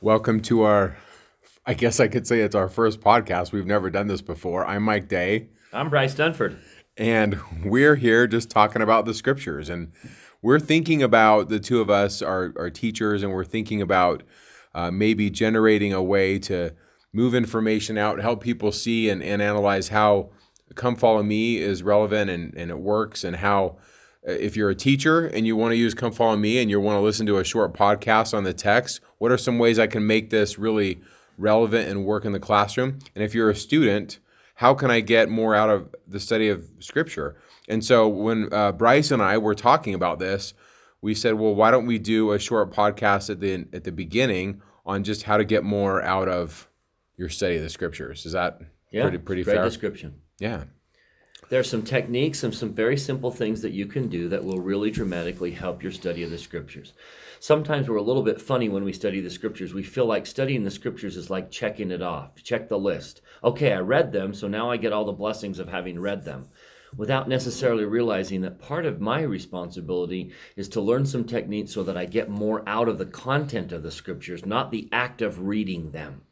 Welcome to our, I guess I could say it's our first podcast. We've never done this before. I'm Mike Day, I'm Bryce Dunford. and we're here just talking about the scriptures. And we're thinking about the two of us are, are teachers, and we're thinking about uh, maybe generating a way to move information out, help people see and, and analyze how Come Follow Me is relevant and, and it works, and how if you're a teacher and you want to use Come Follow Me and you want to listen to a short podcast on the text, what are some ways I can make this really relevant and work in the classroom? And if you're a student, how can I get more out of the study of Scripture? And so when uh, Bryce and I were talking about this, we said, well, why don't we do a short podcast at the at the beginning on just how to get more out of your study of the Scriptures? Is that Yeah, pretty pretty great fair? description. Yeah. There's some techniques and some very simple things that you can do that will really dramatically help your study of the scriptures. Sometimes we're a little bit funny when we study the scriptures. We feel like studying the scriptures is like checking it off. Check the list. Okay, I read them, so now I get all the blessings of having read them. Without necessarily realizing that part of my responsibility is to learn some techniques so that I get more out of the content of the scriptures, not the act of reading them.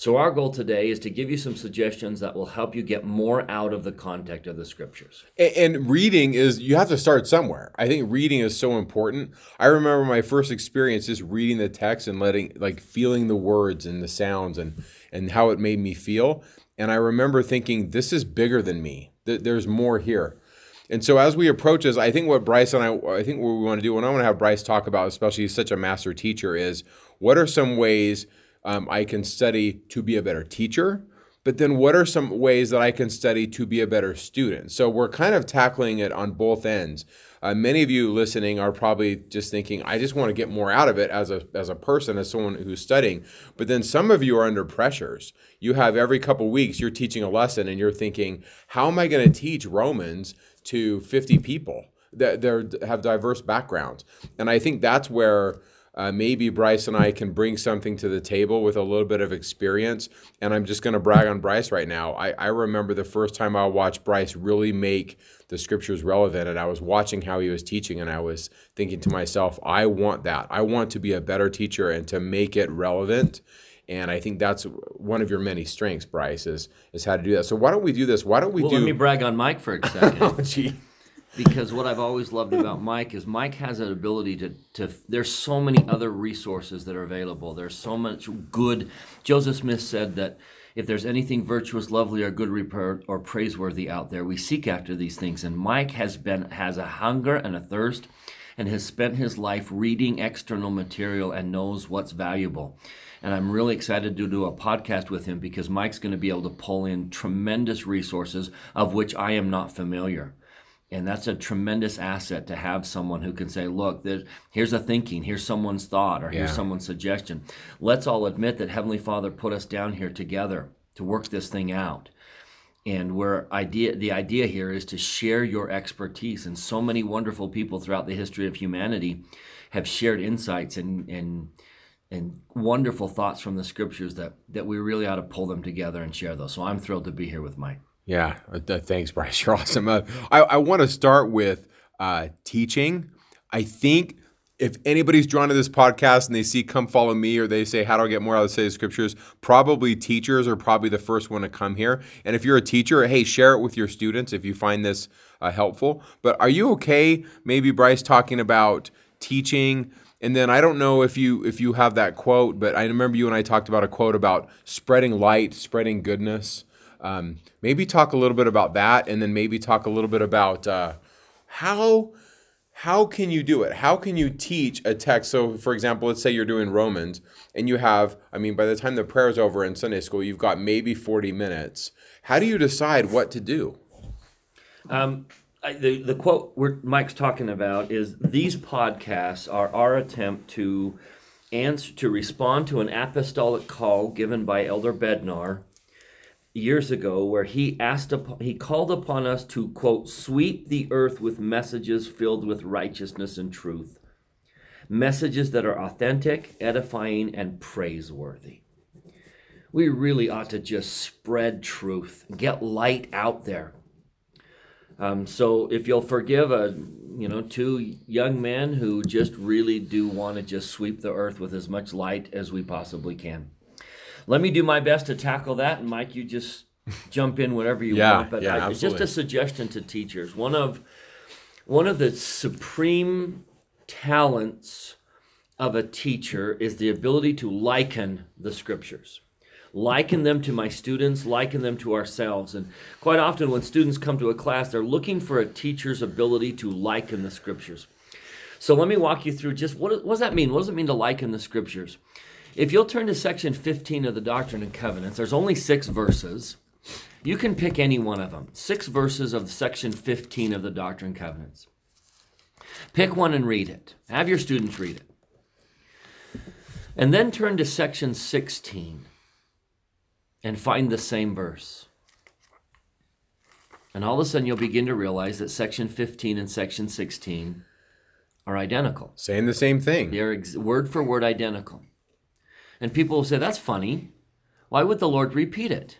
So, our goal today is to give you some suggestions that will help you get more out of the context of the scriptures. A- And reading is you have to start somewhere. I think reading is so important. I remember my first experience just reading the text and letting like feeling the words and the sounds and and how it made me feel. And I remember thinking this is bigger than me. There's more here. And so as we approach this, I think what Bryce and I I think what we want to do and I want to have Bryce talk about, especially he's such a master teacher, is what are some ways um, I can study to be a better teacher? But then, what are some ways that I can study to be a better student? So, we're kind of tackling it on both ends. Uh, many of you listening are probably just thinking, I just want to get more out of it as a, as a person, as someone who's studying. But then some of you are under pressures. You have every couple weeks, you're teaching a lesson and you're thinking, how am I going to teach Romans to 50 people that have diverse backgrounds? And I think that's where uh, maybe Bryce and I can bring something to the table with a little bit of experience. And I'm just going to brag on Bryce right now. I, I remember the first time I watched Bryce really make the scriptures relevant, and I was watching how he was teaching, and I was thinking to myself, I want that. I want to be a better teacher and to make it relevant. And I think that's one of your many strengths, Bryce, is is how to do that. So why don't we do this? Why don't we Well, do? let me brag on Mike for a second. oh, gee. Because what I've always loved about Mike is Mike has an ability to, to there's so many other resources that are available. There's so much good. Joseph Smith said that if there's anything virtuous, lovely, or good report or praiseworthy out there, we seek after these things. And Mike has been has a hunger and a thirst and has spent his life reading external material and knows what's valuable. And I'm really excited to do a podcast with him because Mike's going to be able to pull in tremendous resources of which I am not familiar. And that's a tremendous asset to have someone who can say, look, here's a thinking, here's someone's thought, or here's Yeah. someone's suggestion. Let's all admit that Heavenly Father put us down here together to work this thing out. And where idea the idea here is to share your expertise. And so many wonderful people throughout the history of humanity have shared insights and and and wonderful thoughts from the scriptures that that we really ought to pull them together and share those. So I'm thrilled to be here with Mike. Yeah, uh, thanks, Bryce. You're awesome. Uh, I, I want to start with uh, teaching. I think if anybody's drawn to this podcast and they see "Come Follow Me" or they say "How do I get more out of the study scriptures," probably teachers are probably the first one to come here. And if you're a teacher, hey, share it with your students if you find this uh, helpful. But are you okay? Maybe Bryce talking about teaching. And then I don't know if you if you have that quote, but I remember you and I talked about a quote about spreading light, spreading goodness. Um, maybe talk a little bit about that, and then maybe talk a little bit about uh, how how can you do it? How can you teach a text? So, for example, let's say you're doing Romans, and you have, I mean, by the time the prayer is over in Sunday school, you've got maybe 40 minutes. How do you decide what to do? Um, I, the the quote Mike's talking about is these podcasts are our attempt to answer to respond to an apostolic call given by Elder Bednar years ago, where he asked upon, he called upon us to quote sweep the earth with messages filled with righteousness and truth, messages that are authentic, edifying, and praiseworthy. We really ought to just spread truth, get light out there Um, so if you'll forgive a you know two young men who just really do want to just sweep the earth with as much light as we possibly can. Let me do my best to tackle that, and Mike, you just jump in whatever you Yeah, want. But yeah, I, just a suggestion to teachers. One of one of the supreme talents of a teacher is the ability to liken the scriptures. Liken them to my students, liken them to ourselves. And quite often, when students come to a class, they're looking for a teacher's ability to liken the scriptures. So let me walk you through just what, what does that mean? What does it mean to liken the scriptures? If you'll turn to section 15 of the Doctrine and Covenants, there's only six verses. You can pick any one of them. Six verses of section 15 of the Doctrine and Covenants. Pick one and read it. Have your students read it. And then turn to section 16 and find the same verse. And all of a sudden, you'll begin to realize that section 15 and section 16 are identical. Saying the same thing. They're ex- word for word identical. And people will say, that's funny. Why would the Lord repeat it?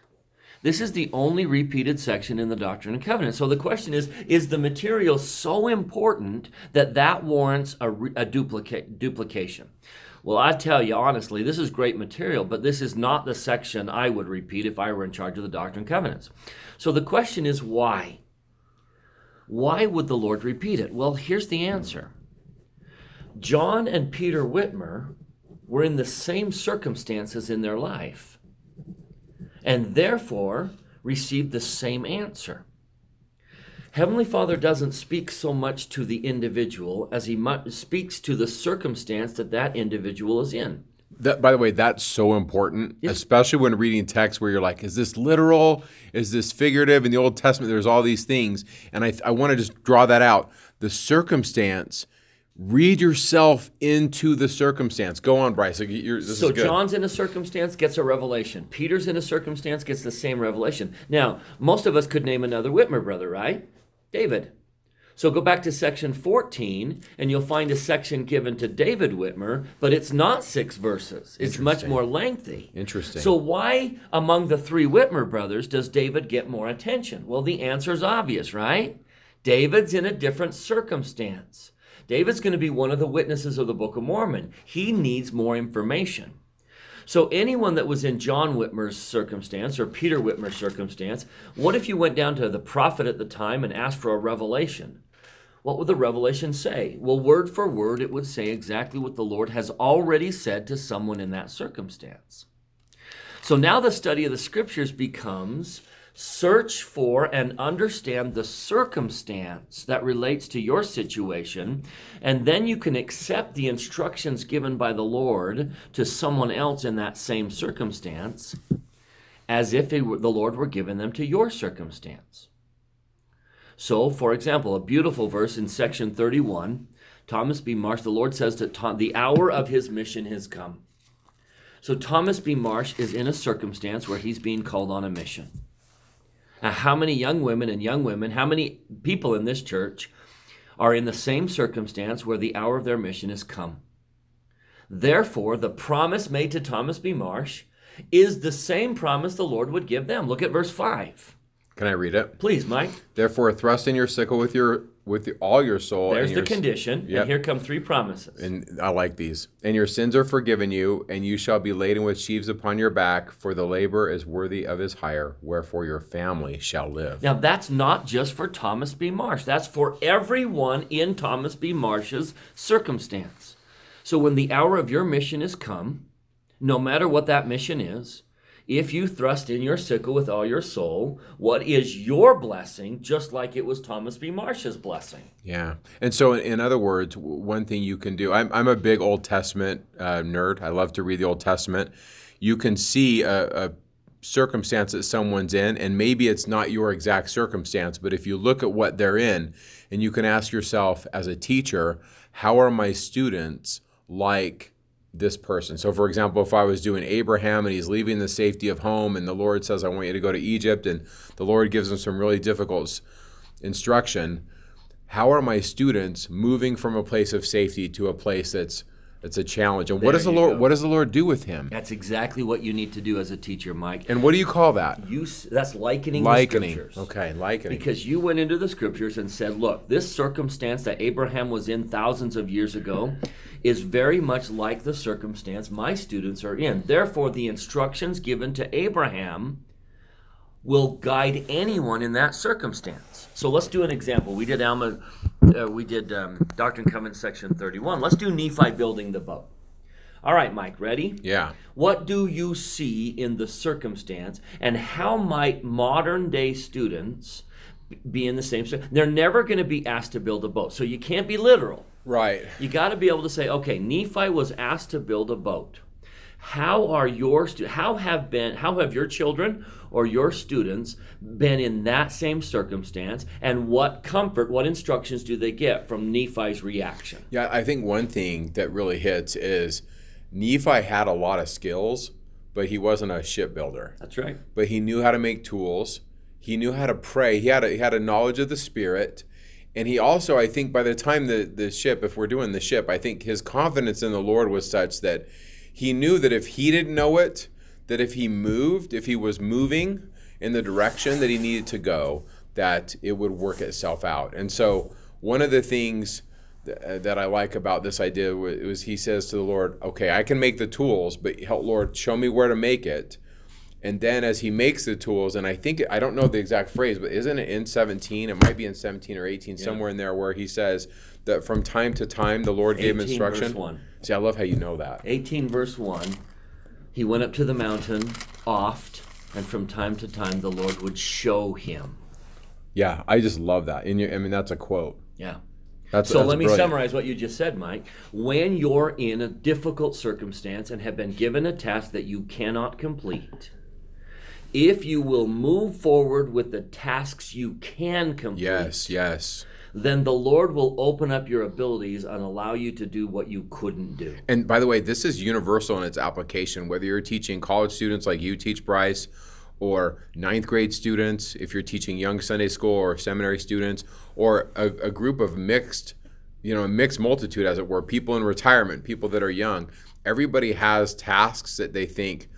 This is the only repeated section in the Doctrine and Covenants. So the question is Is the material so important that that warrants a, a duplica- duplication? Well, I tell you honestly, this is great material, but this is not the section I would repeat if I were in charge of the Doctrine and Covenants. So the question is why? Why would the Lord repeat it? Well, here's the answer John and Peter Whitmer were in the same circumstances in their life and therefore received the same answer. Heavenly Father doesn't speak so much to the individual as he mu- speaks to the circumstance that that individual is in. That, by the way, that's so important, especially when reading text where you're like, is this literal? Is this figurative? In the Old Testament, there's all these things. And I, I want to just draw that out. The circumstance, read yourself into the circumstance. Go on, Bryce. So. John's in a circumstance, gets a revelation. Peter's in a circumstance, gets the same revelation. Now, most of us could name another Whitmer brother, right? David. So go back to section 14, and you'll find a section given to David Whitmer, but it's not six verses. It's much more lengthy. Interesting. So why among the three Whitmer brothers does David get more attention? Well, the answer is obvious, right? David's in a different circumstance. David's going to be one of the witnesses of the Book of Mormon. He needs more information. So anyone that was in John Whitmer's circumstance or Peter Whitmer's circumstance, what if you went down to the prophet at the time and asked for a revelation? What would the revelation say? Well, word for word, it would say exactly what the Lord has already said to someone in that circumstance. So now the study of the scriptures becomes search for and understand the circumstance that relates to your situation, and then you can accept the instructions given by the Lord to someone else in that same circumstance as if were, the Lord were giving them to your circumstance. So, for example, a beautiful verse in section 31, Thomas B. Marsh, the Lord says that Tom, the hour of his mission has come. So Thomas B. Marsh is in a circumstance where he's being called on a mission. Now, how many young women and young women, how many people in this church are in the same circumstance where the hour of their mission has come? Therefore, the promise made to Thomas B. Marsh is the same promise the Lord would give them. Look at verse 5. Can I read it? Please, Mike. Therefore, thrust in your sickle with your with your, all your soul. There's and the condition. Yep. And here come three promises. And I like these. And your sins are forgiven you, and you shall be laden with sheaves upon your back, for the labor is worthy of his hire, wherefore your family shall live. Now, that's not just for Thomas B. Marsh, that's for everyone in Thomas B. Marsh's circumstance. So, when the hour of your mission is come, no matter what that mission is, if you thrust in your sickle with all your soul, what is your blessing, just like it was Thomas B. Marsh's blessing? Yeah. And so, in, other words, one thing you can do, I'm, I'm a big Old Testament uh, nerd. I love to read the Old Testament. You can see a, a circumstance that someone's in, and maybe it's not your exact circumstance, but if you look at what they're in, and you can ask yourself as a teacher, how are my students like this person. So, for example, if I was doing Abraham and he's leaving the safety of home, and the Lord says, I want you to go to Egypt, and the Lord gives him some really difficult instruction, how are my students moving from a place of safety to a place that's It's a challenge. And what does the Lord go. what does the Lord do with him? That's exactly what you need to do as a teacher, Mike. And what do you call that? You that's likening, Likening. the scriptures. Okay, likening. Because you went into the scriptures and said, look, this circumstance that Abraham was in thousands of years ago is very much like the circumstance my students are in. Therefore, the instructions given to Abraham will guide anyone in that circumstance. So let's do an example. We did Alma, uh, we did um, Doctrine and Covenants section 31. Let's do Nephi building the boat. All right, Mike, ready? yeah. What do you see in the circumstance, and how might modern day students be in the same? They're never going to be asked to build a boat, so you can't be literal. Right. You got to be able to say, okay, Nephi was asked to build a boat. How are your stu- how have been how have your children or your students been in that same circumstance, and what comfort, what instructions do they get from Nephi's reaction? Yeah, I think one thing that really hits is Nephi had a lot of skills, but he wasn't a shipbuilder. That's right. But he knew how to make tools. He knew how to pray. He had a, he had a knowledge of the spirit. And he also, I think, by the time the, the ship, if we're doing the ship, I think his confidence in the Lord was such that he knew that if he didn't know it, that if he moved, if he was moving in the direction that he needed to go, that it would work itself out. And so, one of the things th- uh, that I like about this idea wa- was he says to the Lord, "Okay, I can make the tools, but help, Lord, show me where to make it." And then as he makes the tools, and I think I don't know the exact phrase, but isn't it in 17? It might be in 17 or 18, somewhere in there, where he says that from time to time the Lord gave 18 instruction. verse 1. See, I love how you know that. 18 verse 1 he went up to the mountain oft and from time to time the lord would show him Yeah, I just love that. And you, I mean, that's a quote. yeah That's so that's let me brilliant. summarize what you just said mike when you're in a difficult circumstance and have been given a task that you cannot complete if you will move forward with the tasks you can complete Yes, yes. then the lord will open up your abilities and allow you to do what you couldn't do And by the way, this is universal in its application. Whether you're teaching college students like you teach, Bryce, or ninth grade students, if you're teaching young Sunday school or seminary students, or a, a group of mixed, you know, a mixed multitude, as it were, people in retirement, people that are young, everybody has tasks that they think.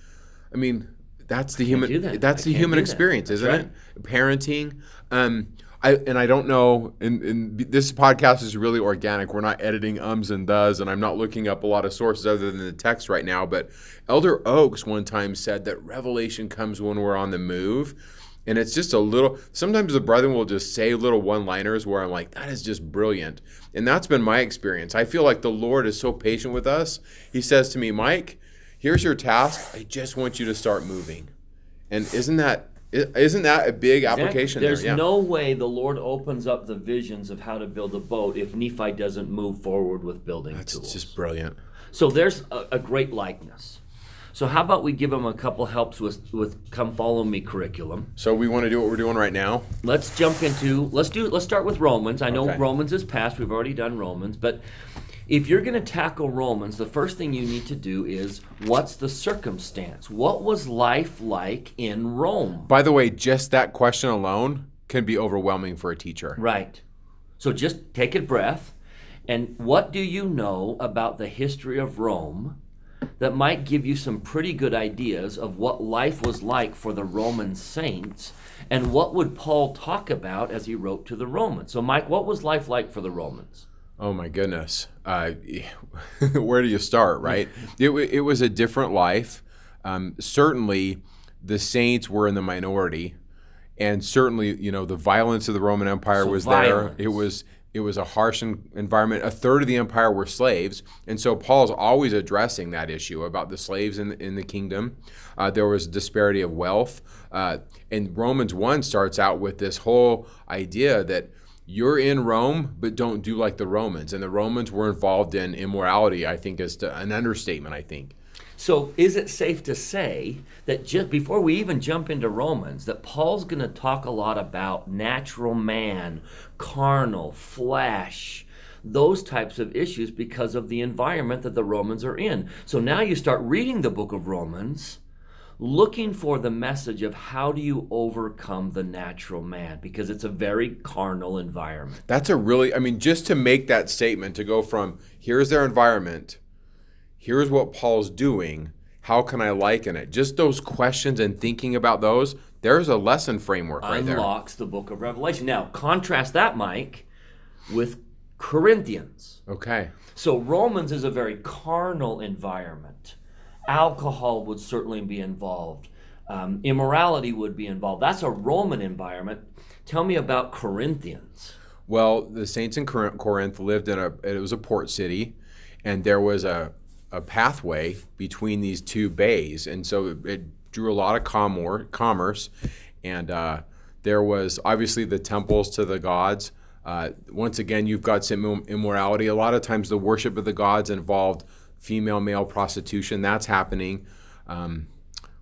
I mean, that's the human. that. That's I the human experience, isn't it? Parenting. Um, I and I don't know. And, and this podcast is really organic. We're not editing ums and does, and I'm not looking up a lot of sources other than the text right now. But Elder Oaks one time said that revelation comes when we're on the move. And it's just a little. Sometimes the brethren will just say little one-liners where I'm like, "That is just brilliant," and that's been my experience. I feel like the Lord is so patient with us. He says to me, "Mike, here's your task. I just want you to start moving." And isn't that isn't that a big application There's there? Yeah. no way the Lord opens up the visions of how to build a boat if Nephi doesn't move forward with building It's tools. just brilliant. So there's a, a great likeness. So how about we give them a couple helps with with come follow me curriculum. So we want to do what we're doing right now. Let's jump into let's do let's start with Romans. I know Okay. Romans is past. We've already done Romans, but if you're going to tackle Romans, the first thing you need to do is what's the circumstance? What was life like in Rome? By the way, just that question alone can be overwhelming for a teacher. Right. So just take a breath. And what do you know about the history of Rome that might give you some pretty good ideas of what life was like for the Roman saints? And what would Paul talk about as he wrote to the Romans? So, Mike, what was life like for the Romans? Oh my goodness. Uh, where do you start, right? It, it was a different life. Um, certainly, the saints were in the minority, and certainly, you know, the violence of the Roman Empire So was violence. there. It was it was a harsh en- environment. A third of the empire were slaves, and so Paul's always addressing that issue about the slaves in the, in the kingdom. Uh, there was disparity of wealth, uh, and Romans one starts out with this whole idea that you're in Rome, but don't do like the Romans. And the Romans were involved in immorality. I think is to, an understatement. I think. So, is it safe to say that just before we even jump into Romans, that Paul's going to talk a lot about natural man, carnal, flesh, those types of issues because of the environment that the Romans are in? So now you start reading the book of Romans looking for the message of how do you overcome the natural man because it's a very carnal environment. That's a really. I mean, just to make that statement, to go from here's their environment here's what Paul's doing. How can I liken it? Just those questions and thinking about those, there's a lesson framework right there. unlocks the book of Revelation. Now, contrast that, Mike, with Corinthians. Okay. So, Romans is a very carnal environment. Alcohol would certainly be involved, um, immorality would be involved. That's a Roman environment. Tell me about Corinthians. Well, the saints in Corinth lived in a it was a port city, and there was a a pathway between these two bays, and so it, it drew a lot of comor- commerce, and uh, there was obviously the temples to the gods. Uh, once again, you've got some immorality. A lot of times, the worship of the gods involved female male prostitution. That's happening. Um,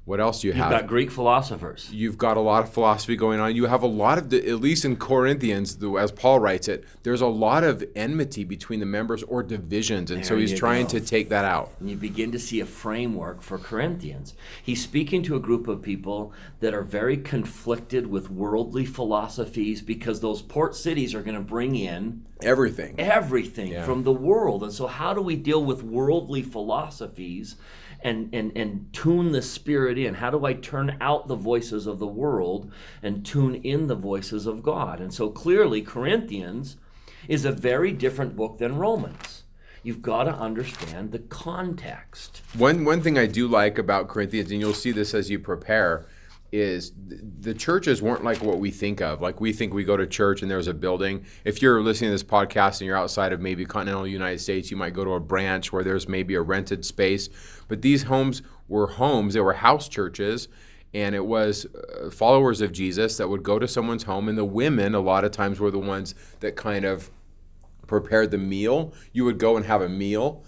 what else do you have? You've got Greek philosophers. You've got a lot of philosophy going on. You have a lot of, the, at least in Corinthians, the, as Paul writes it, there's a lot of enmity between the members or divisions, and so he's trying go. to take that out. And you begin to see a framework for Corinthians. He's speaking to a group of people that are very conflicted with worldly philosophies because those port cities are going to bring in Everything. everything Yeah. from the world. And so, how do we deal with worldly philosophies and, and, and tune the spirit in? How do I turn out the voices of the world and tune in the voices of God? And so, clearly, Corinthians is a very different book than Romans. You've got to understand the context. One one thing I do like about Corinthians, and you'll see this as you prepare, is th- the churches weren't like what we think of. Like we think we go to church and there's a building. If you're listening to this podcast and you're outside of maybe continental United States, you might go to a branch where there's maybe a rented space. But these homes were homes; they were house churches. And it was uh, followers of Jesus that would go to someone's home, and the women, a lot of times, were the ones that kind of prepared the meal. You would go and have a meal,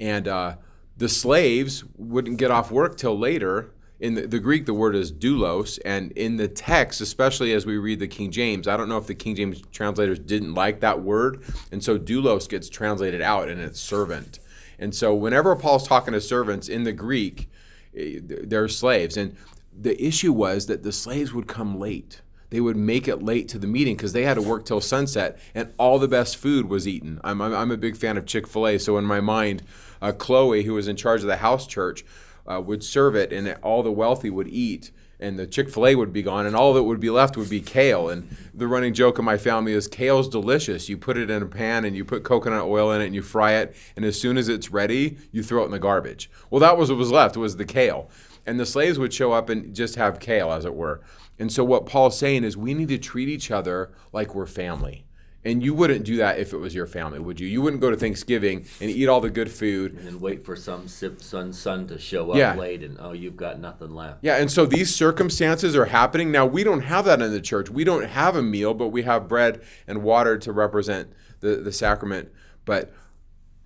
and uh, the slaves wouldn't get off work till later. In the, the Greek, the word is doulos, and in the text, especially as we read the King James, I don't know if the King James translators didn't like that word, and so doulos gets translated out, and it's servant. And so, whenever Paul's talking to servants in the Greek, eh, they're slaves, and the issue was that the slaves would come late they would make it late to the meeting because they had to work till sunset and all the best food was eaten. I'm, I'm, I'm a big fan of Chick fil A, so in my mind, uh, Chloe, who was in charge of the house church, uh, would serve it and all the wealthy would eat. And the Chick fil A would be gone, and all that would be left would be kale. And the running joke of my family is kale's delicious. You put it in a pan and you put coconut oil in it and you fry it, and as soon as it's ready, you throw it in the garbage. Well, that was what was left, was the kale. And the slaves would show up and just have kale, as it were. And so what Paul's saying is we need to treat each other like we're family. And you wouldn't do that if it was your family, would you? You wouldn't go to Thanksgiving and eat all the good food. And then wait for some sip son son to show up Yeah. late and oh you've got nothing left. Yeah, and so these circumstances are happening. Now, we don't have that in the church. We don't have a meal, but we have bread and water to represent the, the sacrament. But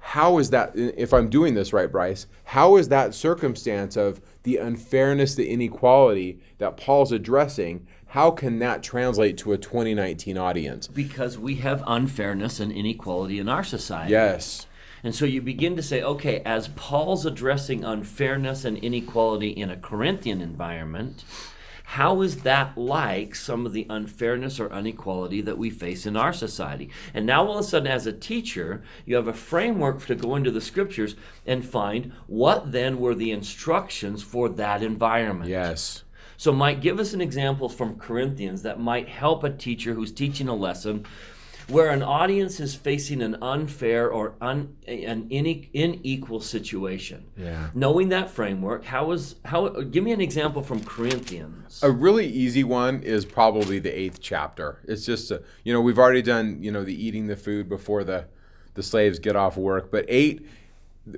how is that, if I'm doing this right, Bryce, how is that circumstance of the unfairness, the inequality that Paul's addressing, how can that translate to a 2019 audience? Because we have unfairness and inequality in our society. Yes. And so you begin to say, okay, as Paul's addressing unfairness and inequality in a Corinthian environment, how is that like some of the unfairness or inequality that we face in our society? And now all of a sudden, as a teacher, you have a framework to go into the scriptures and find what then were the instructions for that environment. Yes. So, Mike, give us an example from Corinthians that might help a teacher who's teaching a lesson where an audience is facing an unfair or un, an ine- unequal situation. Yeah. Knowing that framework, how is how? Give me an example from Corinthians. A really easy one is probably the eighth chapter. It's just, a, you know, we've already done, you know, the eating the food before the, the slaves get off work. But eight,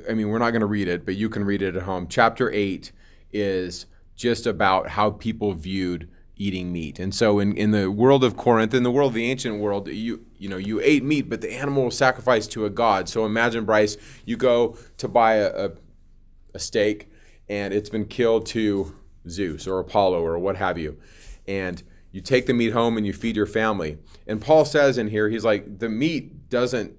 I mean, we're not going to read it, but you can read it at home. Chapter eight is just about how people viewed eating meat. And so in, in the world of Corinth, in the world of the ancient world, you you know, you ate meat, but the animal was sacrificed to a god. So imagine, Bryce, you go to buy a, a, a steak and it's been killed to Zeus or Apollo or what have you. And you take the meat home and you feed your family. And Paul says in here, he's like, the meat doesn't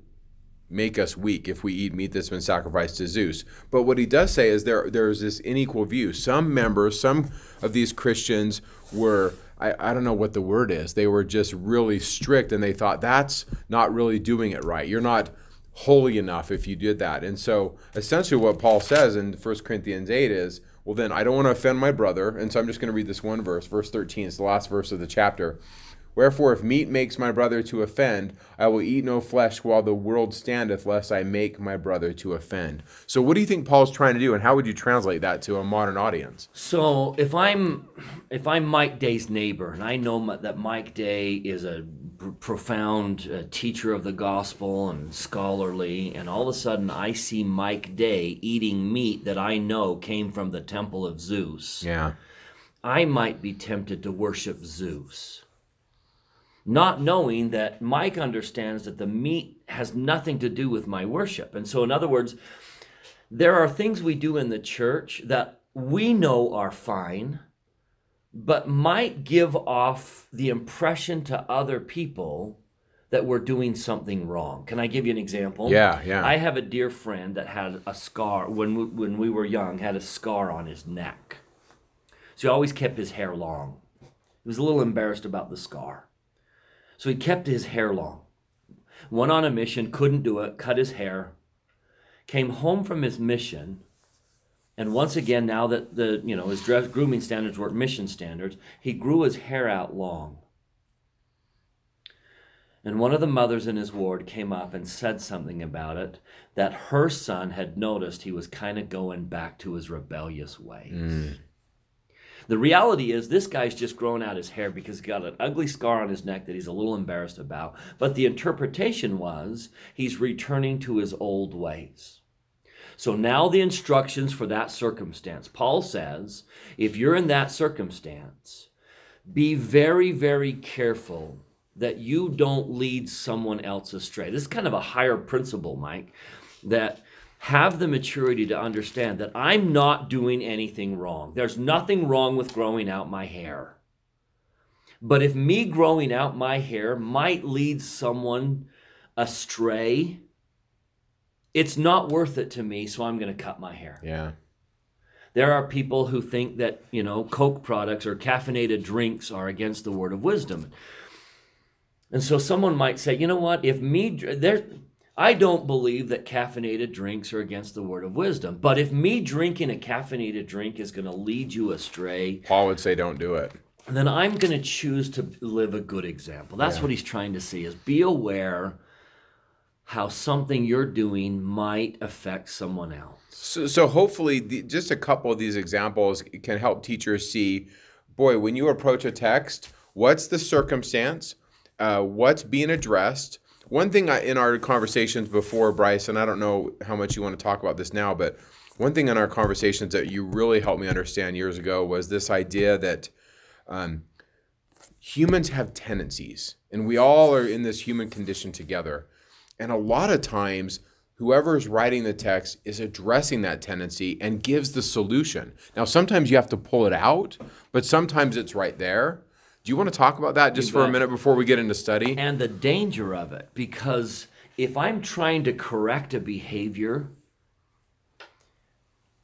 make us weak if we eat meat that's been sacrificed to Zeus. But what he does say is there there's this unequal view. Some members, some of these Christians were I, I don't know what the word is. They were just really strict and they thought that's not really doing it right. You're not holy enough if you did that. And so essentially what Paul says in 1 Corinthians 8 is, well, then I don't want to offend my brother. And so I'm just going to read this one verse, verse 13. It's the last verse of the chapter. Wherefore, if meat makes my brother to offend, I will eat no flesh while the world standeth, lest I make my brother to offend. So, what do you think Paul's trying to do, and how would you translate that to a modern audience? So if I'm if I'm Mike Day's neighbor, and I know that Mike Day is a pr- profound uh, teacher of the gospel and scholarly, and all of a sudden I see Mike Day eating meat that I know came from the temple of Zeus, Yeah. I might be tempted to worship Zeus. Not knowing that Mike understands that the meat has nothing to do with my worship. And so, in other words, there are things we do in the church that we know are fine, but might give off the impression to other people that we're doing something wrong. Can I give you an example? Yeah, yeah. I have a dear friend that had a scar when we, when we were young, had a scar on his neck. So he always kept his hair long. He was a little embarrassed about the scar. So he kept his hair long. Went on a mission, couldn't do it, cut his hair, came home from his mission, and once again, now that the you know his dress grooming standards weren't mission standards, he grew his hair out long. And one of the mothers in his ward came up and said something about it that her son had noticed he was kind of going back to his rebellious ways. Mm. The reality is, this guy's just growing out his hair because he's got an ugly scar on his neck that he's a little embarrassed about. But the interpretation was he's returning to his old ways. So now the instructions for that circumstance. Paul says, if you're in that circumstance, be very, very careful that you don't lead someone else astray. This is kind of a higher principle, Mike, that have the maturity to understand that I'm not doing anything wrong. There's nothing wrong with growing out my hair. But if me growing out my hair might lead someone astray, it's not worth it to me, so I'm going to cut my hair. Yeah. There are people who think that, you know, Coke products or caffeinated drinks are against the word of wisdom. And so someone might say, you know what, if me there I don't believe that caffeinated drinks are against the word of wisdom. But if me drinking a caffeinated drink is going to lead you astray, Paul would say, don't do it. then I'm going to choose to live a good example. That's Yeah. what he's trying to see is be aware how something you're doing might affect someone else. So, so hopefully, the, just a couple of these examples can help teachers see, boy, when you approach a text, what's the circumstance, uh, what's being addressed. One thing I, in our conversations before, Bryce, and I don't know how much you want to talk about this now, but one thing in our conversations that you really helped me understand years ago was this idea that um, humans have tendencies, and we all are in this human condition together. And a lot of times, whoever is writing the text is addressing that tendency and gives the solution. Now, sometimes you have to pull it out, but sometimes it's right there. Do you want to talk about that just for a bet. minute before we get into study? and the danger of it because if i'm trying to correct a behavior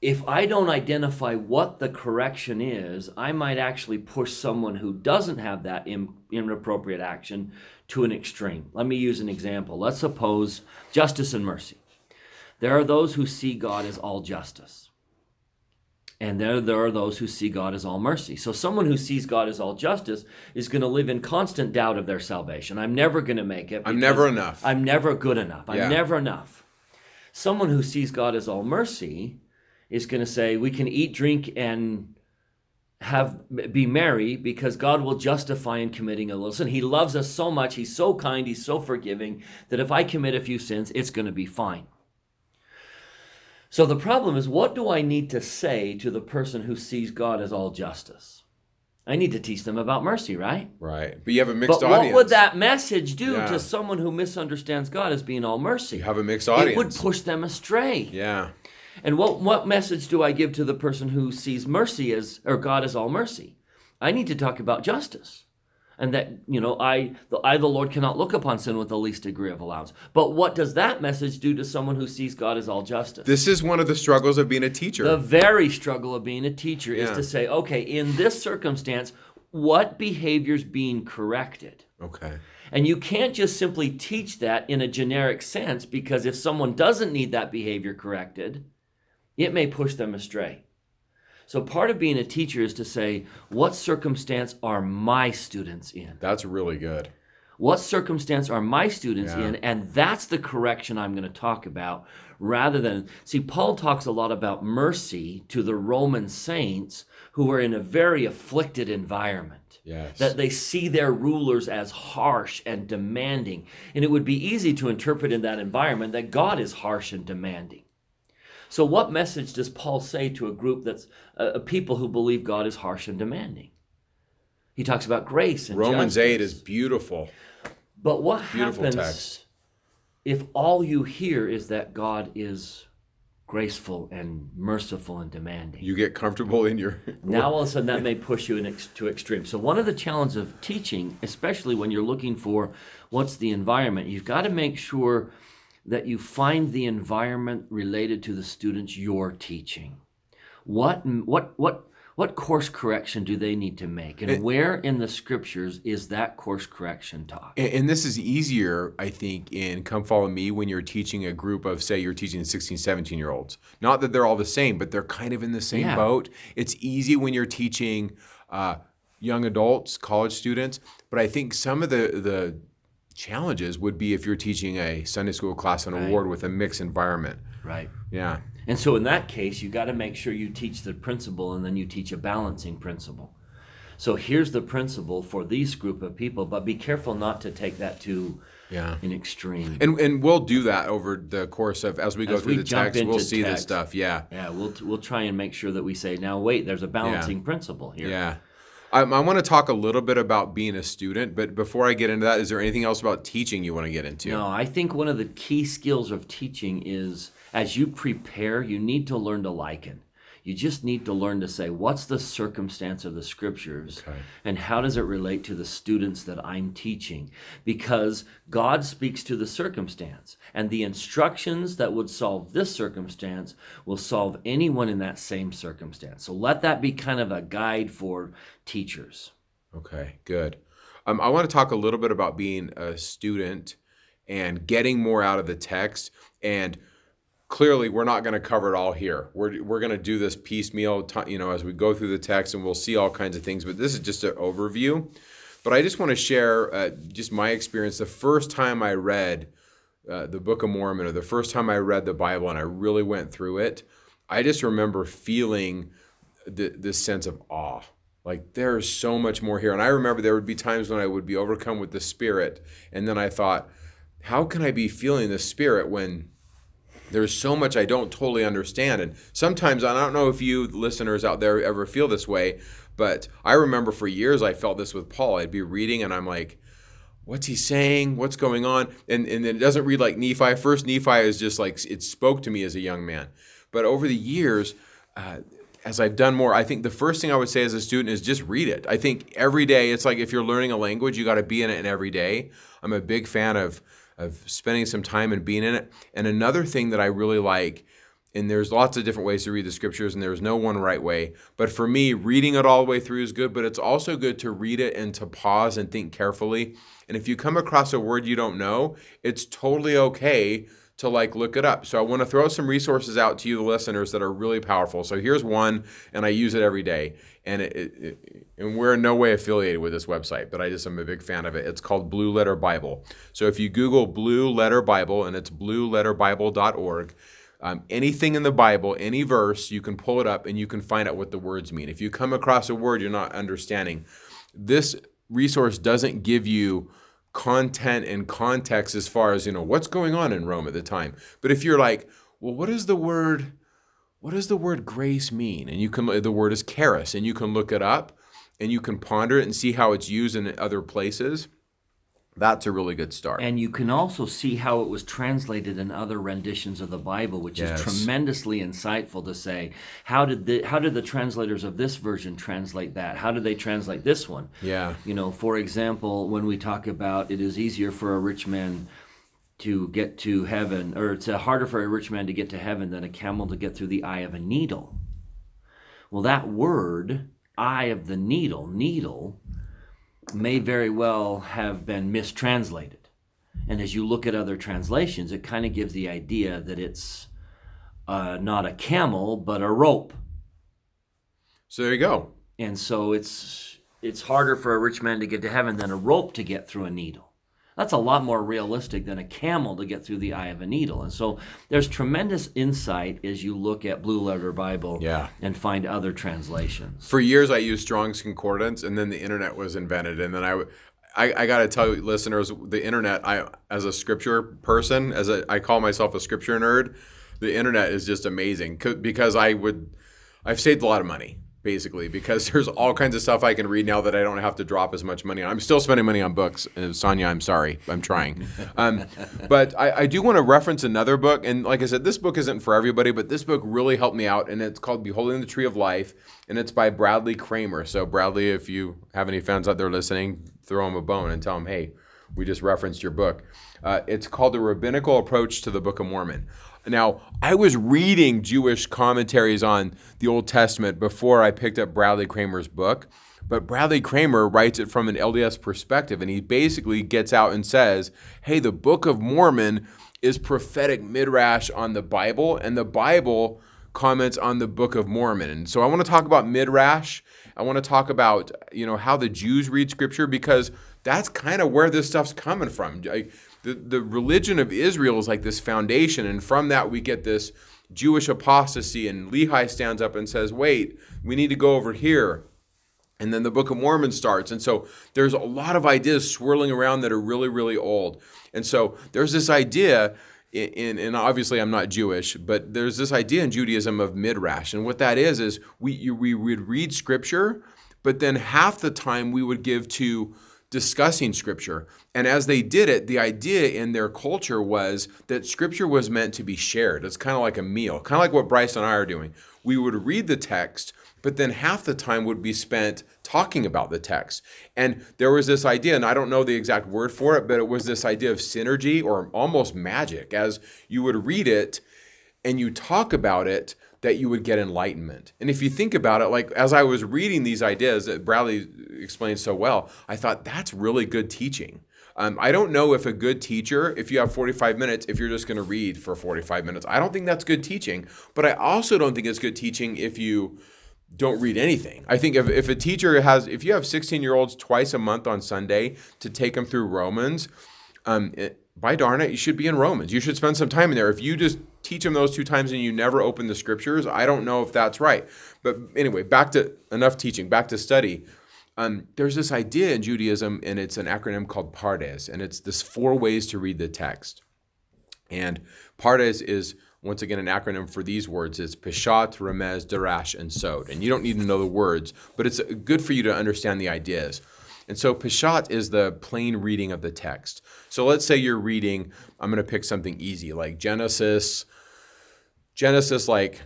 if i don't identify what the correction is i might actually push someone who doesn't have that in, inappropriate action to an extreme let me use an example let's suppose justice and mercy there are those who see god as all justice and there, there are those who see God as all mercy. So, someone who sees God as all justice is going to live in constant doubt of their salvation. I'm never going to make it. I'm never enough. I'm never good enough. I'm Yeah. never enough. Someone who sees God as all mercy is going to say, We can eat, drink, and have be merry because God will justify in committing a little sin. He loves us so much. He's so kind. He's so forgiving that if I commit a few sins, it's going to be fine. So the problem is, what do I need to say to the person who sees God as all justice? I need to teach them about mercy, right? right. But you have a mixed But audience. what would that message do Yeah. to someone who misunderstands God as being all mercy? You have a mixed audience. It would push them astray. yeah. And what, what message do I give to the person who sees mercy as, or God as all mercy? I need to talk about justice. And that, you know, I the, I, the Lord, cannot look upon sin with the least degree of allowance. But what does that message do to someone who sees God as all justice? This is one of the struggles of being a teacher. The very struggle of being a teacher is to say, okay, in this circumstance, what behavior's being corrected? okay. And you can't just simply teach that in a generic sense because if someone doesn't need that behavior corrected, it may push them astray. So part of being a teacher is to say, what circumstance are my students in? That's really good. What circumstance are my students Yeah. in? And that's the correction I'm going to talk about rather than see Paul talks a lot about mercy to the Roman saints who are in a very afflicted environment. Yes. That they see their rulers as harsh and demanding. And it would be easy to interpret in that environment that God is harsh and demanding. So, what message does Paul say to a group that's uh, uh, people who believe God is harsh and demanding? He talks about grace and Romans 8 is beautiful. But what Beautiful happens text. if all you hear is that God is graceful and merciful and demanding? You get comfortable in your. now all of a sudden that may push you ex- to extremes. So one of the challenges of teaching, especially when you're looking for what's the environment, you've got to make sure that you find the environment related to the students you're teaching. What what what what course correction do they need to make, and where in the scriptures is that course correction taught? And, and this is easier, I think, in Come Follow Me when you're teaching a group of, say, you're teaching 16, 17 year olds. Not that they're all the same, but they're kind of in the same Yeah. boat. It's easy when you're teaching uh, young adults, college students. But I think some of the, the challenges would be if you're teaching a Sunday school class on a Right. ward with a mixed environment. Right. Yeah. And so in that case, you got to make sure you teach the principle and then you teach a balancing principle. So here's the principle for these group of people, but be careful not to take that to Yeah. an extreme. And, and we'll do that over the course of, as we go As through we the text, we'll see this stuff. Yeah. yeah, we'll we'll try and make sure that we say, now wait, there's a balancing principle here. Yeah. I, I want to talk a little bit about being a student, but before I get into that, is there anything else about teaching you want to get into? No, I think one of the key skills of teaching is as you prepare, you need to learn to liken. You just need to learn to say, what's the circumstance of the scriptures Okay. and how does it relate to the students that I'm teaching? Because God speaks to the circumstance, and the instructions that would solve this circumstance will solve anyone in that same circumstance. So let that be kind of a guide for teachers. Okay, good. Um, I want to talk a little bit about being a student and getting more out of the text. And clearly, we're not going to cover it all here. We're, we're going to do this piecemeal, ti- you know, as we go through the text, and we'll see all kinds of things. But this is just an overview. But I just want to share uh, just my experience. The first time I read uh, the Book of Mormon, or the first time I read the Bible, and I really went through it, I just remember feeling th- this sense of awe. Like there's so much more here. And I remember there would be times when I would be overcome with the Spirit, and then I thought, how can I be feeling the Spirit when there's so much I don't totally understand? And sometimes I don't know if you listeners out there ever feel this way, but I remember for years I felt this with Paul. I'd be reading, and I'm like, what's he saying? What's going on? And and it doesn't read like Nephi. First, Nephi is just like it spoke to me as a young man. But over the years, uh, as I've done more, I think the first thing I would say as a student is just read it. I think every day it's like if you're learning a language, you got to be in it every day. I'm a big fan of of spending some time and being in it. And another thing that I really like and there's lots of different ways to read the scriptures and there's no one right way but for me reading it all the way through is good but it's also good to read it and to pause and think carefully and if you come across a word you don't know it's totally okay to like look it up. So i want to throw some resources out to you the listeners that are really powerful. So here's one and i use it every day. And it, it, and we're in no way affiliated with this website but i just am a big fan of it. It's called blue letter bible. So if you google blue letter bible and it's blueletterbible.org um, anything in the Bible, any verse, you can pull it up and you can find out what the words mean. If you come across a word you're not understanding, this resource doesn't give you content and context as far as you know what's going on in Rome at the time. But if you're like, well, what is the word? What does the word grace mean? And you can the word is charis, and you can look it up and you can ponder it and see how it's used in other places. That's a really good start. And you can also see how it was translated in other renditions of the Bible, which Yes. is tremendously insightful to say, how did the how did the translators of this version translate that? How did they translate this one? yeah. You know, for example, when we talk about it is easier for a rich man to get to heaven, or it's uh, harder for a rich man to get to heaven than a camel to get through the eye of a needle. Well, that word, eye of the needle, needle, may very well have been mistranslated. And as you look at other translations, it kind of gives the idea that it's uh, not a camel, but a rope. So there you go. And so it's it's harder for a rich man to get to heaven than a rope to get through a needle. That's a lot more realistic than a camel to get through the eye of a needle. And so there's tremendous insight as you look at Blue Letter Bible Yeah. and find other translations. For years, I used Strong's Concordance, and then the internet was invented, and then I. w- I, I got to tell you, listeners, the internet. I, as a scripture person, as a, I call myself a scripture nerd. The internet is just amazing because I would, I've saved a lot of money basically because there's all kinds of stuff I can read now that I don't have to drop as much money on. I'm still spending money on books. Uh, Sonia, I'm sorry, I'm trying. Um, but I, I do want to reference another book, and like I said, this book isn't for everybody, but this book really helped me out, and it's called "Beholding the Tree of Life," and it's by Bradley Kramer. So Bradley, if you have any fans out there listening, throw him a bone and tell him, hey, we just referenced your book. Uh, it's called "The Rabbinical Approach to the Book of Mormon." Now, I was reading Jewish commentaries on the Old Testament before I picked up Bradley Kramer's book. But Bradley Kramer writes it from an LDS perspective, and he basically gets out and says, hey, the Book of Mormon is prophetic midrash on the Bible, and the Bible comments on the Book of Mormon. And so I want to talk about midrash. I want to talk about, you know, how the Jews read scripture because that's kind of where this stuff's coming from. Like, the, the religion of Israel is like this foundation, and from that we get this Jewish apostasy. And Lehi stands up and says, Wait, we need to go over here. And then the Book of Mormon starts. And so there's a lot of ideas swirling around that are really, really old. And so there's this idea. In, and obviously I'm not Jewish, but there's this idea in Judaism of midrash, and what that is is we you, we would read scripture, but then half the time we would give to discussing scripture. And as they did it, the idea in their culture was that scripture was meant to be shared. It's kind of like a meal, kind of like what Bryce and I are doing. We would read the text, but then half the time would be spent talking about the text. And there was this idea, and I don't know the exact word for it, but it was this idea of synergy or almost magic. As you would read it and you talk about it, that you would get enlightenment. And if you think about it, like as I was reading these ideas that Bradley explained so well, I thought that's really good teaching. Um, I don't know if a good teacher, if you have 45 minutes, if you're just going to read for 45 minutes, I don't think that's good teaching. But I also don't think it's good teaching if you don't read anything. I think if, if a teacher has, if you have 16 year olds twice a month on Sunday to take them through Romans, um, it, by darn it, you should be in Romans. You should spend some time in there. If you just teach them those two times and you never open the scriptures, I don't know if that's right. But anyway, back to enough teaching, back to study. Um, there's this idea in Judaism, and it's an acronym called Pardes, and it's this four ways to read the text. And Pardes is once again an acronym for these words is Peshat, Remez, Darash, and Sod. And you don't need to know the words, but it's good for you to understand the ideas. And so Peshat is the plain reading of the text. So let's say you're reading, I'm going to pick something easy like Genesis, Genesis like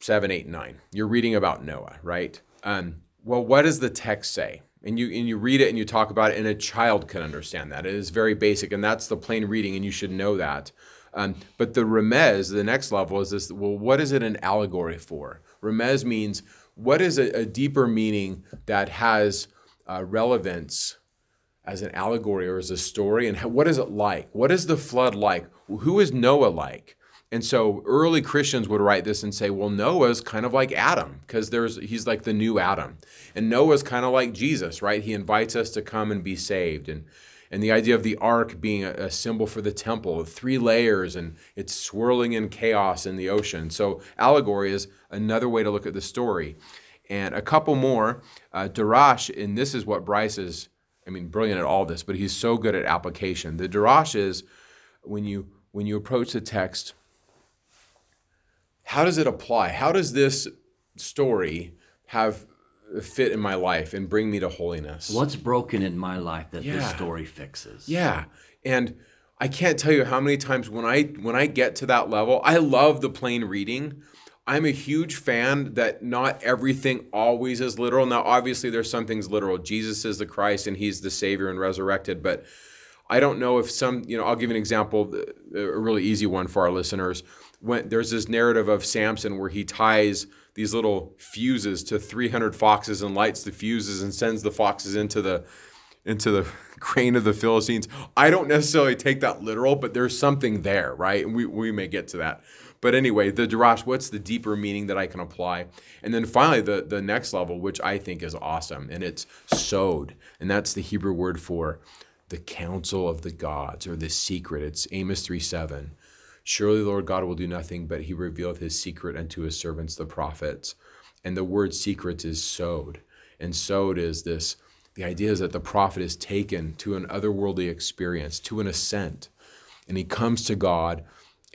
7, 8, 9. You're reading about Noah, right? Um, well, what does the text say? And you and you read it and you talk about it, and a child can understand that. It is very basic, and that's the plain reading, and you should know that. Um, but the remez, the next level, is this. Well, what is it an allegory for? Remez means what is a, a deeper meaning that has uh, relevance as an allegory or as a story, and how, what is it like? What is the flood like? Who is Noah like? And so early Christians would write this and say, well, Noah's kind of like Adam because there's he's like the new Adam. And Noah's kind of like Jesus, right? He invites us to come and be saved. And and the idea of the ark being a, a symbol for the temple, three layers, and it's swirling in chaos in the ocean. So allegory is another way to look at the story. And a couple more, uh, Darash, and this is what Bryce is, I mean, brilliant at all this, but he's so good at application. The Darash is when you when you approach the text, how does it apply? How does this story have fit in my life and bring me to holiness? What's broken in my life that this story fixes? Yeah. And I can't tell you how many times when I when I get to that level, I love the plain reading. I'm a huge fan that not everything always is literal. Now, obviously, there's some things literal. Jesus is the Christ and he's the Savior and resurrected, but I don't know if some, you know, I'll give an example, uh, a really easy one for our listeners. When there's this narrative of Samson where he ties these little fuses to 300 foxes and lights the fuses and sends the foxes into the into the grain of the Philistines. I don't necessarily take that literal, but there's something there, right? And we, we may get to that. But anyway, the Darash, what's the deeper meaning that I can apply? And then finally, the, the next level, which I think is awesome, and it's sod. And that's the Hebrew word for the counsel of the gods or the secret. It's Amos 3 7. Surely the Lord God will do nothing, but he revealeth his secret unto his servants, the prophets. And the word secret is sod. And sod is this the idea is that the prophet is taken to an otherworldly experience, to an ascent. And he comes to God,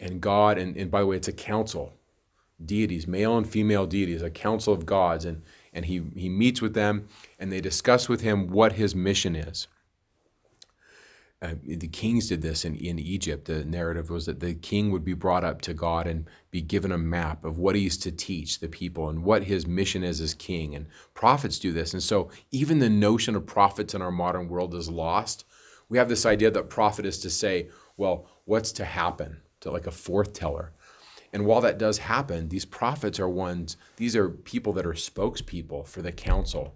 and God, and, and by the way, it's a council, deities, male and female deities, a council of gods. And, and he, he meets with them, and they discuss with him what his mission is uh, the kings did this in, in Egypt. The narrative was that the king would be brought up to God and be given a map of what he's to teach the people and what his mission is as king. And prophets do this. And so even the notion of prophets in our modern world is lost. We have this idea that prophet is to say, well, what's to happen, to like a fourth teller. And while that does happen, these prophets are ones, these are people that are spokespeople for the council.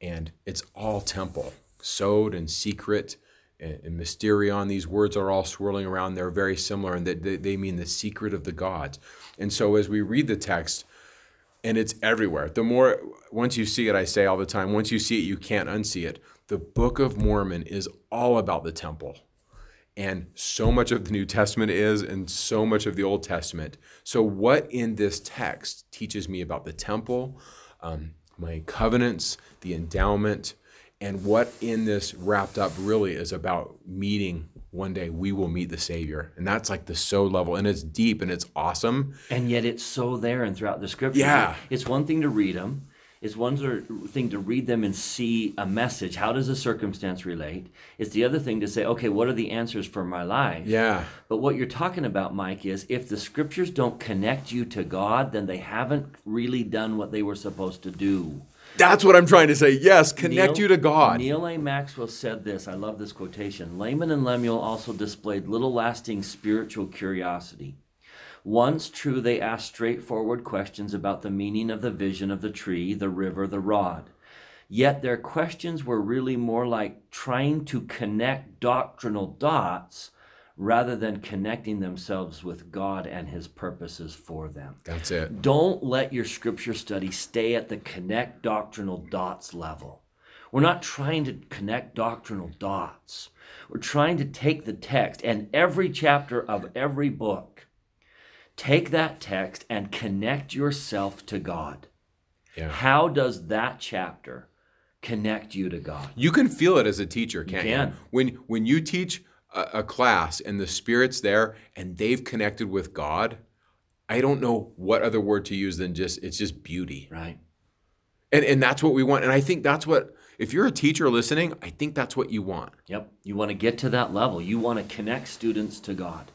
And it's all temple, sod and secret and, mysterion. These words are all swirling around. They're very similar, and they, they mean the secret of the gods. And so as we read the text, and it's everywhere. The more once you see it, I say all the time, once you see it, you can't unsee it. The Book of Mormon is all about the temple. And so much of the New Testament is, and so much of the Old Testament. So, what in this text teaches me about the temple, um, my covenants, the endowment, and what in this wrapped up really is about meeting one day we will meet the savior. And that's like the so level and it's deep and it's awesome. And yet it's so there and throughout the scripture yeah. It's one thing to read them it's one thing to read them and see a message how does a circumstance relate it's the other thing to say okay what are the answers for my life yeah but what you're talking about mike is if the scriptures don't connect you to god then they haven't really done what they were supposed to do that's what I'm trying to say. Yes, connect Neal, you to God. Neal A. Maxwell said this. I love this quotation. Laman and Lemuel also displayed little lasting spiritual curiosity. Once true, they asked straightforward questions about the meaning of the vision of the tree, the river, the rod. Yet their questions were really more like trying to connect doctrinal dots rather than connecting themselves with God and His purposes for them. That's it. Don't let your scripture study stay at the connect doctrinal dots level. We're not trying to connect doctrinal dots. We're trying to take the text and every chapter of every book, take that text and connect yourself to God. Yeah. How does that chapter connect you to God? You can feel it as a teacher, can't you? Can. you? When when you teach a, a class and the Spirit's there and they've connected with God, I don't know what other word to use than just it's just beauty. Right. And and that's what we want. And I think that's what if you're a teacher listening, I think that's what you want. Yep. You want to get to that level. You want to connect students to God.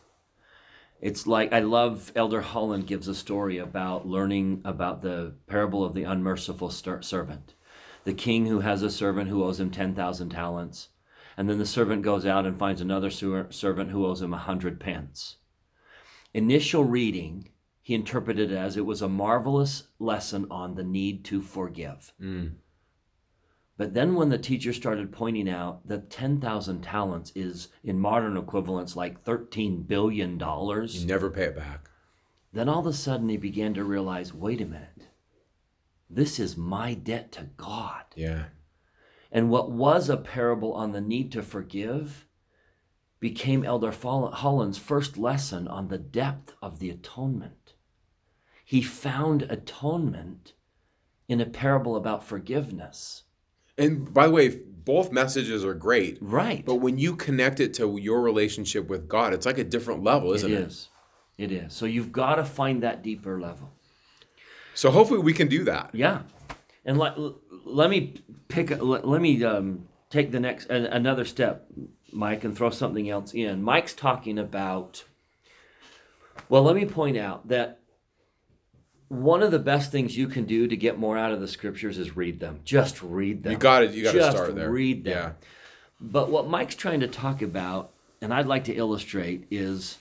It's like I love Elder Holland gives a story about learning about the parable of the unmerciful servant. The king who has a servant who owes him 10,000 talents and then the servant goes out and finds another servant who owes him a hundred pence. Initial reading, he interpreted it as it was a marvelous lesson on the need to forgive. Mm. But then when the teacher started pointing out that 10,000 talents is in modern equivalents like 13 billion dollars, you never pay it back. Then all of a sudden he began to realize, wait a minute. This is my debt to God. Yeah. And what was a parable on the need to forgive became Elder Holland's first lesson on the depth of the atonement. He found atonement in a parable about forgiveness. And by the way, both messages are great. Right. But when you connect it to your relationship with God, it's like a different level, isn't it? It is. It is. So you've got to find that deeper level. So hopefully we can do that. Yeah. And let, let me pick. Let, let me um, take the next another step, Mike, and throw something else in. Mike's talking about. Well, let me point out that one of the best things you can do to get more out of the scriptures is read them. Just read them. You got it. You got to start there. Read them. Yeah. But what Mike's trying to talk about, and I'd like to illustrate, is.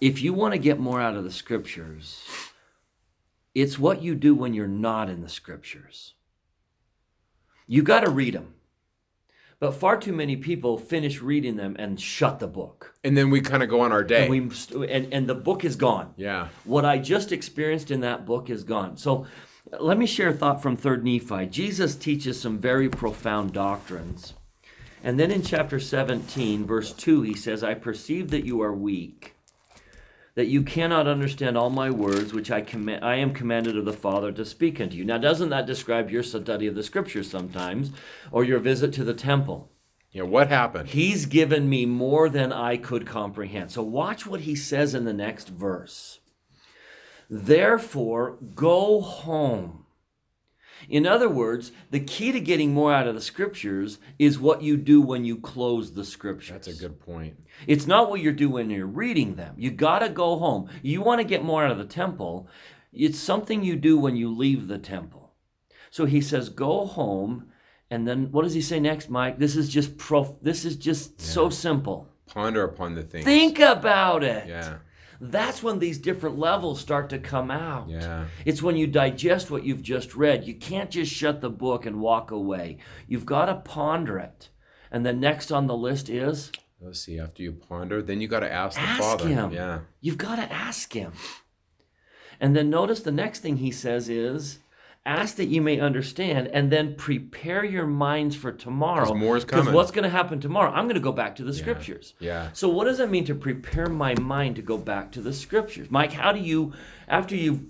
If you want to get more out of the scriptures, It's what you do when you're not in the scriptures. You got to read them. But far too many people finish reading them and shut the book. And then we kind of go on our day. And, we, and, and the book is gone. yeah. What I just experienced in that book is gone. So let me share a thought from 3rd Nephi. Jesus teaches some very profound doctrines. And then in chapter 17, verse 2, he says, I perceive that you are weak, that you cannot understand all my words, which I, I am commanded of the Father to speak unto you. Now, doesn't that describe your study of the scriptures sometimes, or your visit to the temple? Yeah. What happened? He's given me more than I could comprehend. So watch what he says in the next verse. Therefore, go home. In other words, the key to getting more out of the scriptures is what you do when you close the scriptures. That's a good point. It's not what you're doing when you're reading them. You got to go home. You want to get more out of the temple. It's something you do when you leave the temple. So he says, go home. And then what does he say next, Mike? This is just prof- this is just so simple. Ponder upon the things. Think about it. Yeah. That's when these different levels start to come out. Yeah. It's when you digest what you've just read. You can't just shut the book and walk away. You've got to ponder it. And the next on the list is Let's see. After you ponder, then you got to ask the Ask Father. him. Yeah. You've got to ask him. And then notice the next thing he says is ask that you may understand and then prepare your minds for tomorrow. more is Because coming. what's going to happen tomorrow? I'm going to go back to the scriptures. Yeah. So what does that mean to prepare my mind to go back to the scriptures? Mike, how do you after you've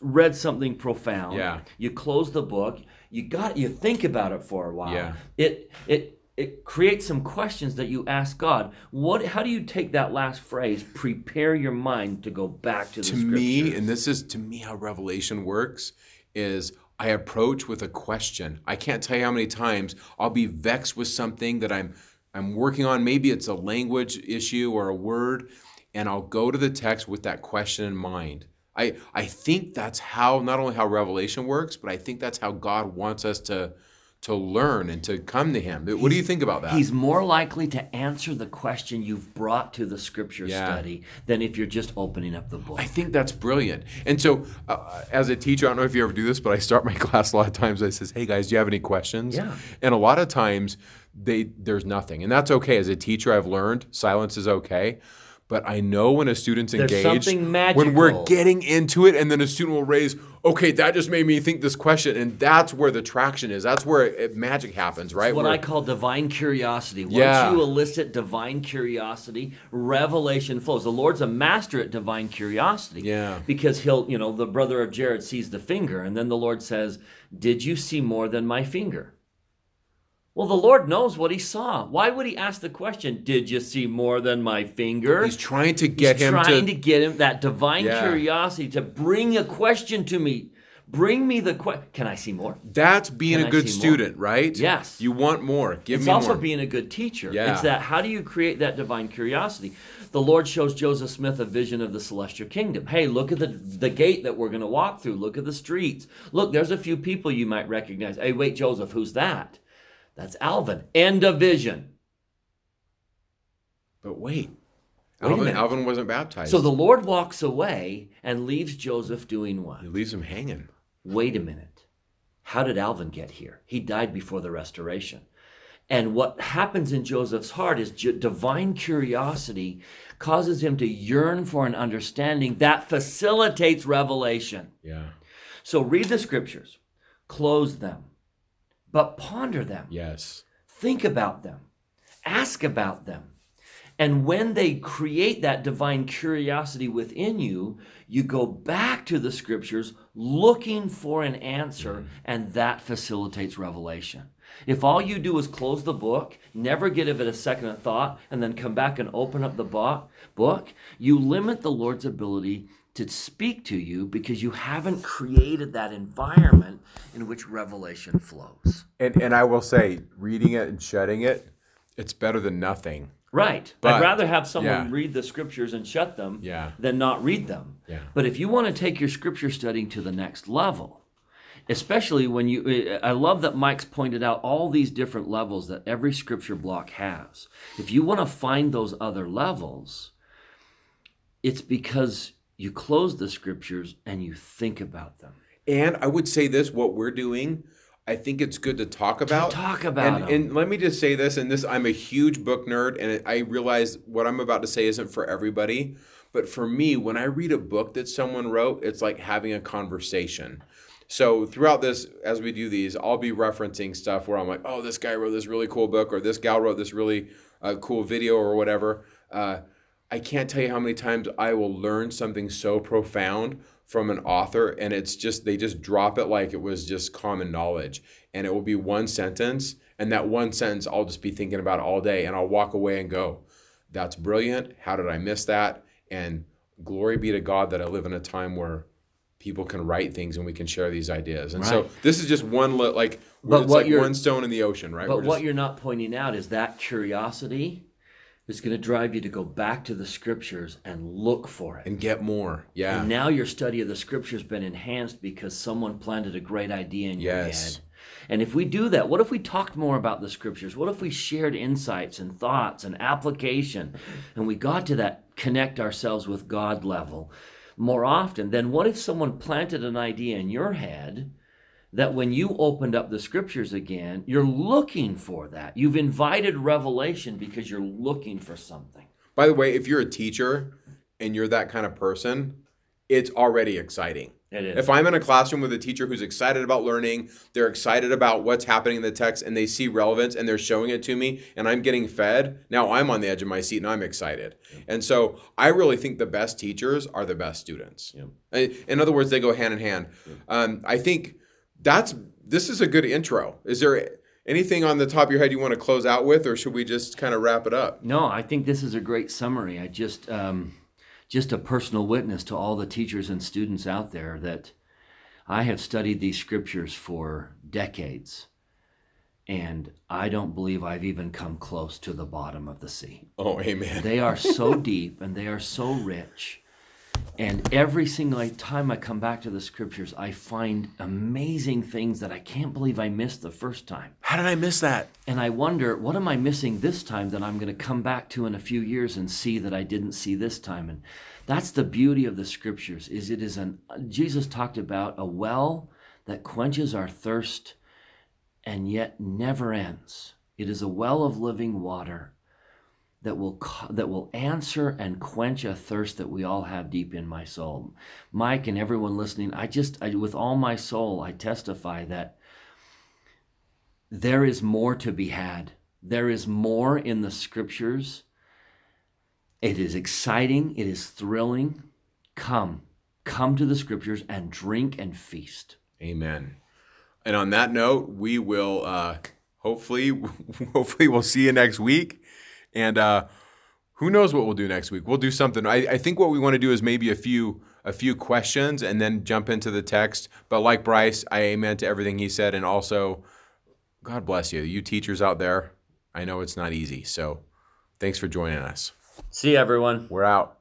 read something profound, Yeah. you close the book, you got you think about it for a while. Yeah. It it it creates some questions that you ask God. What how do you take that last phrase, prepare your mind to go back to the scriptures? to me, and this is to me how revelation works, is I approach with a question. I can't tell you how many times I'll be vexed with something that I'm I'm working on. Maybe it's a language issue or a word, and I'll go to the text with that question in mind. I I think that's how not only how revelation works, but I think that's how God wants us to to learn and to come to Him. What do you think about that? He's more likely to answer the question you've brought to the scripture Yeah. study than if you're just opening up the book. I think that's brilliant. And so, uh, as a teacher, I don't know if you ever do this, but I start my class a lot of times. I says, "Hey guys, do you have any questions?" Yeah. And a lot of times, they there's nothing, and that's okay. As a teacher, I've learned silence is okay. But I know when a student's There's engaged, something when we're getting into it, and then a student will raise, "Okay, that just made me think this question," and that's where the traction is. That's where it, magic happens, right? what Where- I call divine curiosity. Once Yeah. you elicit divine curiosity, revelation flows. The Lord's a master at divine curiosity. Yeah. Because he'll, you know, the brother of Jared sees the finger, and then the Lord says, Did you see more than my finger? Well, the Lord knows what he saw. Why would he ask the question, Did you see more than my finger? he's trying to get him. He's him trying to, to get him that divine Yeah. curiosity to bring a question to me. Bring me the question. Can I see more? That's being Can a good see more? student, right? Yes. You want more. Give it's me more. It's also being a good teacher. Yeah. It's that how do you create that divine curiosity? The Lord shows Joseph Smith a vision of the celestial kingdom. Hey, look at the the gate that we're going to walk through. Look at the streets. Look, there's a few people you might recognize. Hey, wait, Joseph, who's that? That's Alvin. End of vision. But wait, Wait Alvin. Alvin wasn't baptized. So the Lord walks away and leaves Joseph doing what? he leaves him hanging. wait a minute. How did Alvin get here? He died before the restoration. And what happens in Joseph's heart is divine curiosity causes him to yearn for an understanding that facilitates revelation. Yeah. So read the scriptures, close them, but ponder them. Yes. Think about them. Ask about them. And when they create that divine curiosity within you, you go back to the scriptures looking for an answer, mm-hmm. and that facilitates revelation. If all you do is close the book, never give it a second thought, and then come back and open up the bo- book, you limit the Lord's ability to speak to you because you haven't created that environment in which revelation flows. And and I will say, reading it and shutting it, it's better than nothing. Right. But- I'd rather have someone yeah. read the scriptures and shut them Yeah. than not read them. Yeah. But if you want to take your scripture studying to the next level, especially when you, I love that Mike's pointed out all these different levels that every scripture block has. If you want to find those other levels, it's because you close the scriptures and you think about them. And I would say this: what we're doing, I think it's good to talk about. talk about and, and let me just say this: and this, I'm a huge book nerd, and I realize what I'm about to say isn't for everybody. But for me, when I read a book that someone wrote, it's like having a conversation. So throughout this, as we do these, I'll be referencing stuff where I'm like, "Oh, this guy wrote this really cool book," or "This gal wrote this really uh, cool video," or whatever. Uh, I can't tell you how many times I will learn something so profound from an author, and it's just they just drop it like it was just common knowledge, and it will be one sentence, and that one sentence I'll just be thinking about all day, and I'll walk away and go, "That's brilliant. How did I miss that?" And glory be to God that I live in a time where people can write things and we can share these ideas. And so this is just one li- like But it's like one stone in the ocean, right? But We're what just- you're not pointing out is that curiosity is going to drive you to go back to the scriptures and look for it. and get more. Yeah. And now your study of the scriptures been enhanced because someone planted a great idea in your Yes. head. And if we do that, what if we talked more about the scriptures? What if we shared insights and thoughts and application and we got to that connect ourselves with God level more often? Then what if someone planted an idea in your head that when you opened up the scriptures again, you're looking for that? You've invited revelation because you're looking for something. By the way, if you're a teacher and you're that kind of person, it's already exciting. It is. If I'm in a classroom with a teacher who's excited about learning, they're excited about what's happening in the text and they see relevance and they're showing it to me and I'm getting fed, now I'm on the edge of my seat and I'm excited. And so I really think the best teachers are the best students. I- In other words, they go hand in hand. Um, I think that's this is a good intro. Is there anything on the top of your head you want to close out with, or should we just kind of wrap it up? No, I think this is a great summary. I just, um, just a personal witness to all the teachers and students out there that I have studied these scriptures for decades, and I don't believe I've even come close to the bottom of the sea. Oh, amen. They are so deep and they are so rich. And every single time I come back to the scriptures, I find amazing things that I can't believe I missed the first time. How did I miss that? And I wonder, what am I missing this time that I'm going to come back to in a few years and see that I didn't see this time? And that's the beauty of the scriptures is it is an Jesus talked about a well that quenches our thirst and yet never ends. It is a well of living water that will that will answer and quench a thirst that we all have deep in my soul. Mike and everyone listening, I just I, with all my soul I testify that there is more to be had. There is more in the scriptures. It is exciting, it is thrilling. Come, come to the scriptures and drink and feast. Amen. And on that note, we will uh, hopefully hopefully we'll see you next week. And uh, who knows what we'll do next week? We'll do something. I, I think what we want to do is maybe a few a few questions and then jump into the text. But like Bryce, I amen to everything he said, and also God bless you, you teachers out there. I know it's not easy, so thanks for joining us. See you, everyone. We're out.